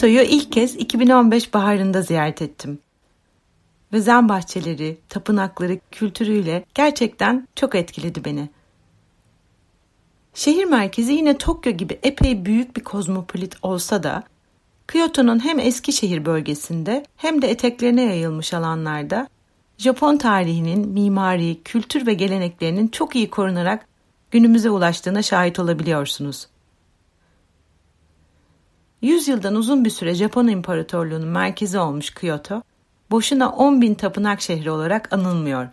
Kyoto'yu ilk kez 2015 baharında ziyaret ettim. Ve zen bahçeleri, tapınakları, kültürüyle gerçekten çok etkiledi beni. Şehir merkezi yine Tokyo gibi epey büyük bir kozmopolit olsa da Kyoto'nun hem eski şehir bölgesinde hem de eteklerine yayılmış alanlarda Japon tarihinin, mimari, kültür ve geleneklerinin çok iyi korunarak günümüze ulaştığına şahit olabiliyorsunuz. Yüzyıldan uzun bir süre Japon İmparatorluğu'nun merkezi olmuş Kyoto, boşuna 10 bin tapınak şehri olarak anılmıyor.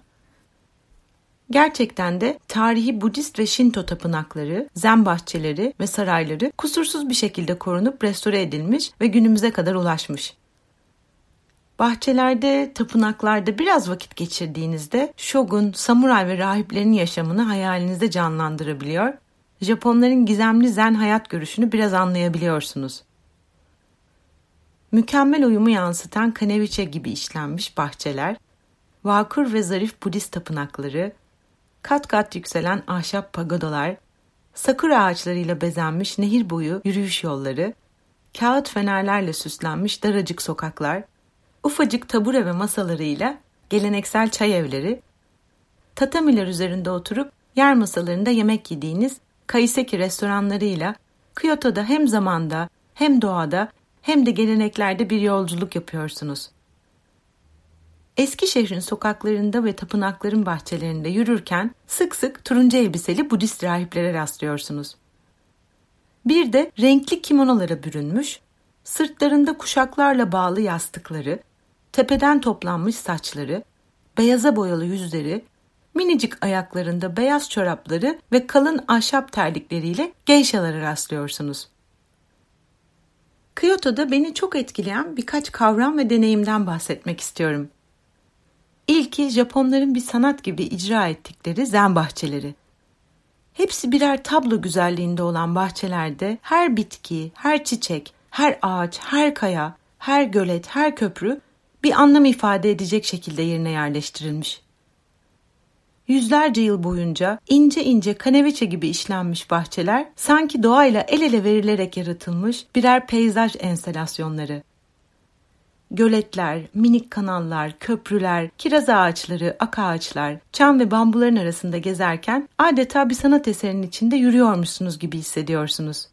Gerçekten de tarihi Budist ve Shinto tapınakları, zen bahçeleri ve sarayları kusursuz bir şekilde korunup restore edilmiş ve günümüze kadar ulaşmış. Bahçelerde, tapınaklarda biraz vakit geçirdiğinizde shogun, samuray ve rahiplerin yaşamını hayalinizde canlandırabiliyor, Japonların gizemli zen hayat görüşünü biraz anlayabiliyorsunuz. Mükemmel uyumu yansıtan kaneviçe gibi işlenmiş bahçeler, vakur ve zarif Budist tapınakları, kat kat yükselen ahşap pagodalar, sakura ağaçlarıyla bezenmiş nehir boyu yürüyüş yolları, kağıt fenerlerle süslenmiş daracık sokaklar, ufacık tabure ve masalarıyla geleneksel çay evleri, tatamiler üzerinde oturup yer masalarında yemek yediğiniz kaiseki restoranlarıyla Kyoto'da hem zamanda hem doğada hem de geleneklerde bir yolculuk yapıyorsunuz. Eski şehrin sokaklarında ve tapınakların bahçelerinde yürürken sık sık turuncu elbiseli Budist rahiplere rastlıyorsunuz. Bir de renkli kimonolara bürünmüş, sırtlarında kuşaklarla bağlı yastıkları, tepeden toplanmış saçları, beyaza boyalı yüzleri, minicik ayaklarında beyaz çorapları ve kalın ahşap terlikleriyle geyşalara rastlıyorsunuz. Kyoto'da beni çok etkileyen birkaç kavram ve deneyimden bahsetmek istiyorum. İlki Japonların bir sanat gibi icra ettikleri zen bahçeleri. Hepsi birer tablo güzelliğinde olan bahçelerde her bitki, her çiçek, her ağaç, her kaya, her gölet, her köprü bir anlam ifade edecek şekilde yerine yerleştirilmiş. Yüzlerce yıl boyunca ince ince kaneviçe gibi işlenmiş bahçeler sanki doğayla el ele verilerek yaratılmış birer peyzaj enstalasyonları. Göletler, minik kanallar, köprüler, kiraz ağaçları, ak ağaçlar, çam ve bambuların arasında gezerken adeta bir sanat eserinin içinde yürüyormuşsunuz gibi hissediyorsunuz.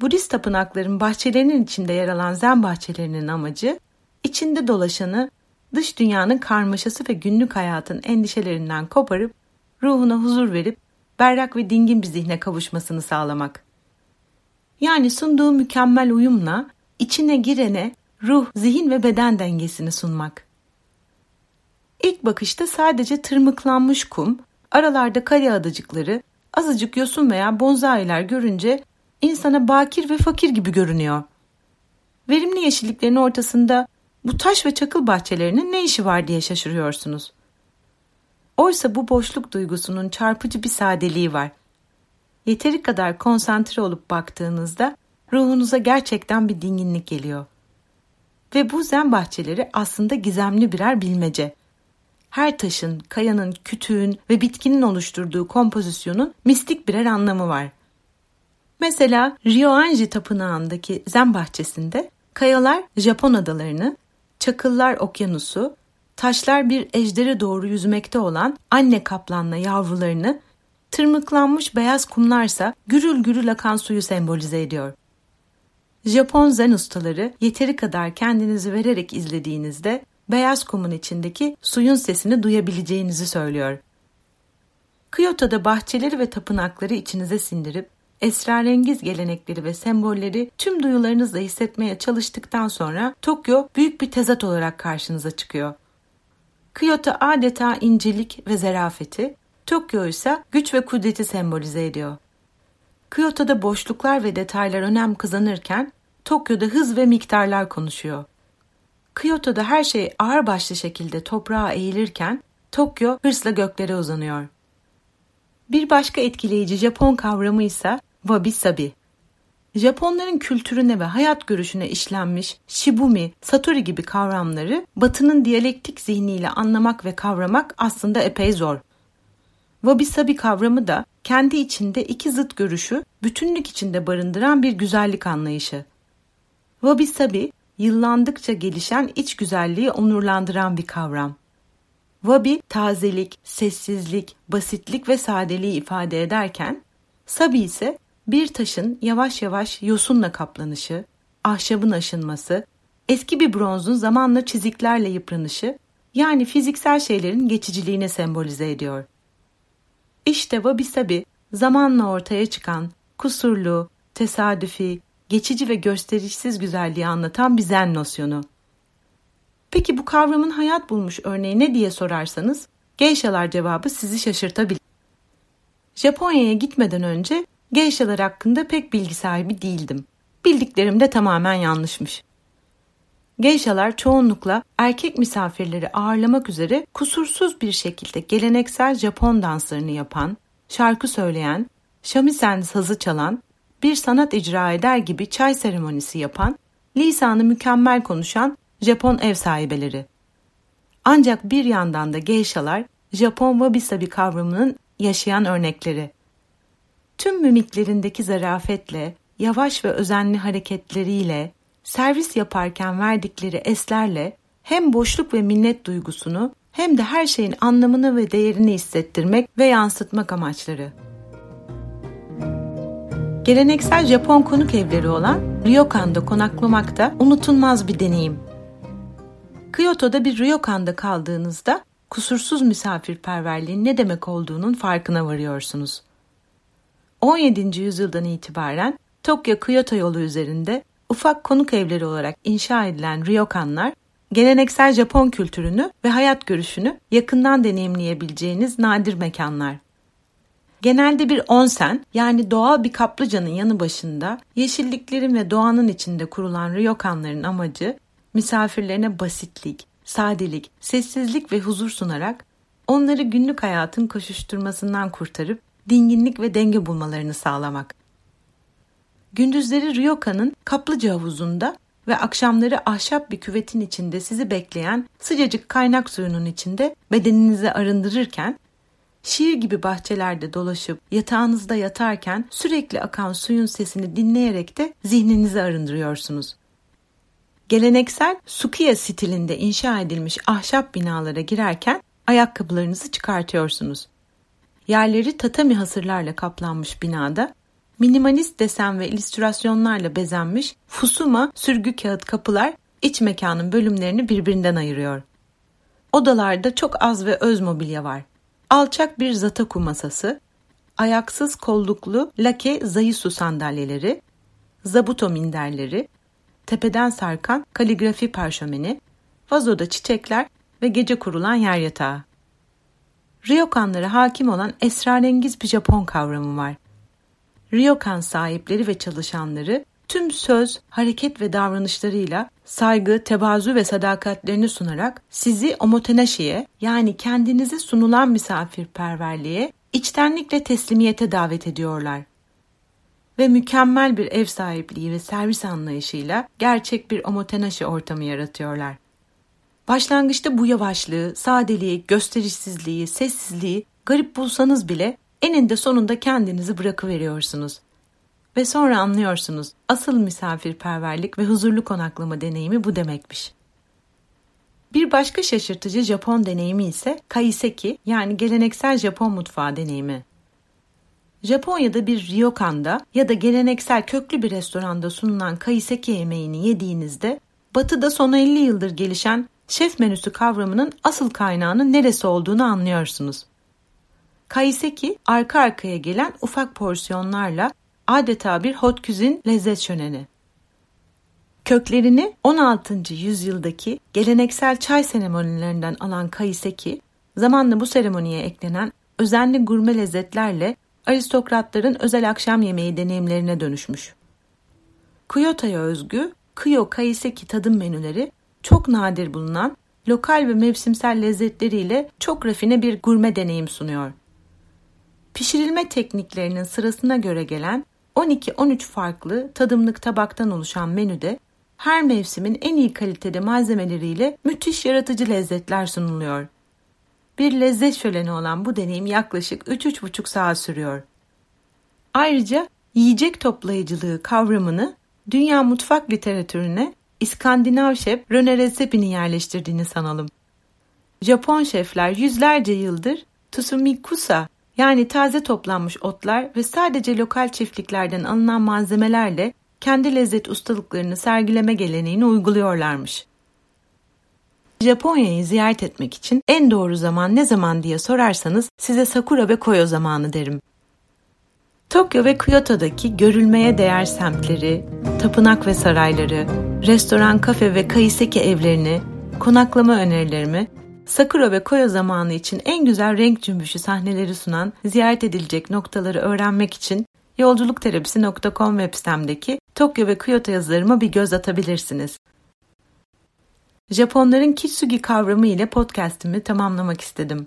Budist tapınakların bahçelerinin içinde yer alan zen bahçelerinin amacı, içinde dolaşanı dış dünyanın karmaşası ve günlük hayatın endişelerinden koparıp ruhuna huzur verip berrak ve dingin bir zihne kavuşmasını sağlamak. Yani sunduğu mükemmel uyumla içine girene ruh, zihin ve beden dengesini sunmak. İlk bakışta sadece tırmıklanmış kum, aralarda kaya adacıkları, azıcık yosun veya bonzailer görünce insana bakir ve fakir gibi görünüyor. Verimli yeşilliklerin ortasında bu taş ve çakıl bahçelerinin ne işi var diye şaşırıyorsunuz. Oysa bu boşluk duygusunun çarpıcı bir sadeliği var. Yeteri kadar konsantre olup baktığınızda ruhunuza gerçekten bir dinginlik geliyor. Ve bu zen bahçeleri aslında gizemli birer bilmece. Her taşın, kayanın, kütüğün ve bitkinin oluşturduğu kompozisyonun mistik birer anlamı var. Mesela Ryoanji Tapınağı'ndaki zen bahçesinde kayalar Japon adalarını, çakıllar okyanusu, taşlar bir ejdere doğru yüzmekte olan anne kaplanla yavrularını, tırmıklanmış beyaz kumlarsa gürül gürül akan suyu sembolize ediyor. Japon zen ustaları yeteri kadar kendinizi vererek izlediğinizde beyaz kumun içindeki suyun sesini duyabileceğinizi söylüyor. Kyoto'da bahçeleri ve tapınakları içinize sindirip esrarengiz gelenekleri ve sembolleri tüm duyularınızla hissetmeye çalıştıktan sonra Tokyo büyük bir tezat olarak karşınıza çıkıyor. Kyoto adeta incelik ve zarafeti, Tokyo ise güç ve kudreti sembolize ediyor. Kyoto'da boşluklar ve detaylar önem kazanırken Tokyo'da hız ve miktarlar konuşuyor. Kyoto'da her şey ağırbaşlı şekilde toprağa eğilirken Tokyo hırsla göklere uzanıyor. Bir başka etkileyici Japon kavramı ise wabi sabi. Japonların kültürüne ve hayat görüşüne işlenmiş shibumi, satori gibi kavramları Batı'nın diyalektik zihniyle anlamak ve kavramak aslında epey zor. Wabi sabi kavramı da kendi içinde iki zıt görüşü bütünlük içinde barındıran bir güzellik anlayışı. Wabi sabi, yıllandıkça gelişen iç güzelliği onurlandıran bir kavram. Wabi, tazelik, sessizlik, basitlik ve sadeliği ifade ederken, sabi ise bir taşın yavaş yavaş yosunla kaplanışı, ahşabın aşınması, eski bir bronzun zamanla çiziklerle yıpranışı, yani fiziksel şeylerin geçiciliğine sembolize ediyor. İşte wabi sabi, zamanla ortaya çıkan, kusurlu, tesadüfi, geçici ve gösterişsiz güzelliği anlatan bir zen nosyonu. Peki bu kavramın hayat bulmuş örneği ne diye sorarsanız, geyşalar cevabı sizi şaşırtabilir. Japonya'ya gitmeden önce geyşalar hakkında pek bilgi sahibi değildim. Bildiklerim de tamamen yanlışmış. Geyşalar çoğunlukla erkek misafirleri ağırlamak üzere kusursuz bir şekilde geleneksel Japon danslarını yapan, şarkı söyleyen, shamisen sazı çalan, bir sanat icra eder gibi çay seremonisi yapan, lisanı mükemmel konuşan Japon ev sahibeleri. Ancak bir yandan da geyşalar Japon wabi sabi kavramının yaşayan örnekleri. Tüm mimiklerindeki zarafetle, yavaş ve özenli hareketleriyle, servis yaparken verdikleri eslerle hem boşluk ve minnet duygusunu hem de her şeyin anlamını ve değerini hissettirmek ve yansıtmak amaçları. Geleneksel Japon konuk evleri olan ryokan'da konaklamak da unutulmaz bir deneyim. Kyoto'da bir ryokan'da kaldığınızda kusursuz misafirperverliğin ne demek olduğunun farkına varıyorsunuz. 17. yüzyıldan itibaren Tokyo-Kyoto yolu üzerinde ufak konuk evleri olarak inşa edilen ryokanlar, geleneksel Japon kültürünü ve hayat görüşünü yakından deneyimleyebileceğiniz nadir mekanlar. Genelde bir onsen yani doğal bir kaplıcanın yanı başında yeşilliklerin ve doğanın içinde kurulan ryokanların amacı misafirlerine basitlik, sadelik, sessizlik ve huzur sunarak onları günlük hayatın koşuşturmasından kurtarıp dinginlik ve denge bulmalarını sağlamak. Gündüzleri Ryoka'nın kaplıca havuzunda ve akşamları ahşap bir küvetin içinde sizi bekleyen sıcacık kaynak suyunun içinde bedeninizi arındırırken, şiir gibi bahçelerde dolaşıp yatağınızda yatarken sürekli akan suyun sesini dinleyerek de zihninizi arındırıyorsunuz. Geleneksel Sukiya stilinde inşa edilmiş ahşap binalara girerken ayakkabılarınızı çıkartıyorsunuz. Yerleri tatami hasırlarla kaplanmış binada minimalist desen ve illüstrasyonlarla bezenmiş fusuma sürgü kağıt kapılar iç mekanın bölümlerini birbirinden ayırıyor. Odalarda çok az ve öz mobilya var. Alçak bir zataku masası, ayaksız kolluklu lake zayisu sandalyeleri, zabuto minderleri, tepeden sarkan kaligrafi parşömeni, vazoda çiçekler ve gece kurulan yer yatağı. Ryokanlara hakim olan esrarengiz bir Japon kavramı var. Ryokan sahipleri ve çalışanları tüm söz, hareket ve davranışlarıyla saygı, tevazu ve sadakatlerini sunarak sizi omotenaşiye yani kendinize sunulan misafirperverliğe içtenlikle teslimiyete davet ediyorlar. Ve mükemmel bir ev sahipliği ve servis anlayışıyla gerçek bir omotenaşi ortamı yaratıyorlar. Başlangıçta bu yavaşlığı, sadeliği, gösterişsizliği, sessizliği garip bulsanız bile eninde sonunda kendinizi bırakıveriyorsunuz. Ve sonra anlıyorsunuz asıl misafirperverlik ve huzurlu konaklama deneyimi bu demekmiş. Bir başka şaşırtıcı Japon deneyimi ise kaiseki yani geleneksel Japon mutfağı deneyimi. Japonya'da bir ryokan'da ya da geleneksel köklü bir restoranda sunulan kaiseki yemeğini yediğinizde Batı'da son 50 yıldır gelişen şef menüsü kavramının asıl kaynağının neresi olduğunu anlıyorsunuz. Kaiseki arka arkaya gelen ufak porsiyonlarla adeta bir hot küzin lezzet şöleni. Köklerini 16. yüzyıldaki geleneksel çay seremonilerinden alan kaiseki, zamanla bu seremoniye eklenen özenli gurme lezzetlerle aristokratların özel akşam yemeği deneyimlerine dönüşmüş. Kyoto'ya özgü Kyo Kaiseki tadım menüleri çok nadir bulunan lokal ve mevsimsel lezzetleriyle çok rafine bir gurme deneyim sunuyor. Pişirilme tekniklerinin sırasına göre gelen 12-13 farklı tadımlık tabaktan oluşan menüde her mevsimin en iyi kalitede malzemeleriyle müthiş yaratıcı lezzetler sunuluyor. Bir lezzet şöleni olan bu deneyim yaklaşık 3-3,5 saat sürüyor. Ayrıca yiyecek toplayıcılığı kavramını dünya mutfak literatürüne İskandinav şef Röne Redzepi'nin yerleştirdiğini sanalım. Japon şefler yüzlerce yıldır tsumikusa yani taze toplanmış otlar ve sadece lokal çiftliklerden alınan malzemelerle kendi lezzet ustalıklarını sergileme geleneğini uyguluyorlarmış. Japonya'yı ziyaret etmek için en doğru zaman ne zaman diye sorarsanız size Sakura ve Koyo zamanı derim. Tokyo ve Kyoto'daki görülmeye değer semtleri, tapınak ve sarayları, restoran, kafe ve kaiseki evlerini, konaklama önerilerimi, Sakura ve Koyo zamanı için en güzel renk cümbüşü sahneleri sunan ziyaret edilecek noktaları öğrenmek için yolculukterapisi.com web sitemdeki Tokyo ve Kyoto yazılarıma bir göz atabilirsiniz. Japonların kitsugi kavramı ile podcast'imi tamamlamak istedim.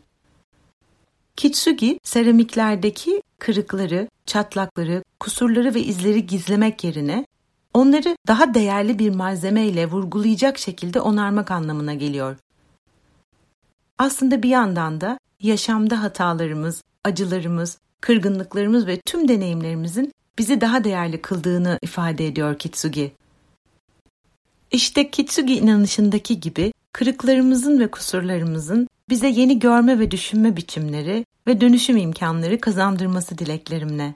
Kitsugi, seramiklerdeki kırıkları, çatlakları, kusurları ve izleri gizlemek yerine onları daha değerli bir malzeme ile vurgulayacak şekilde onarmak anlamına geliyor. Aslında bir yandan da yaşamda hatalarımız, acılarımız, kırgınlıklarımız ve tüm deneyimlerimizin bizi daha değerli kıldığını ifade ediyor Kitsugi. İşte Kitsugi inanışındaki gibi kırıklarımızın ve kusurlarımızın bize yeni görme ve düşünme biçimleri ve dönüşüm imkanları kazandırması dileklerimle.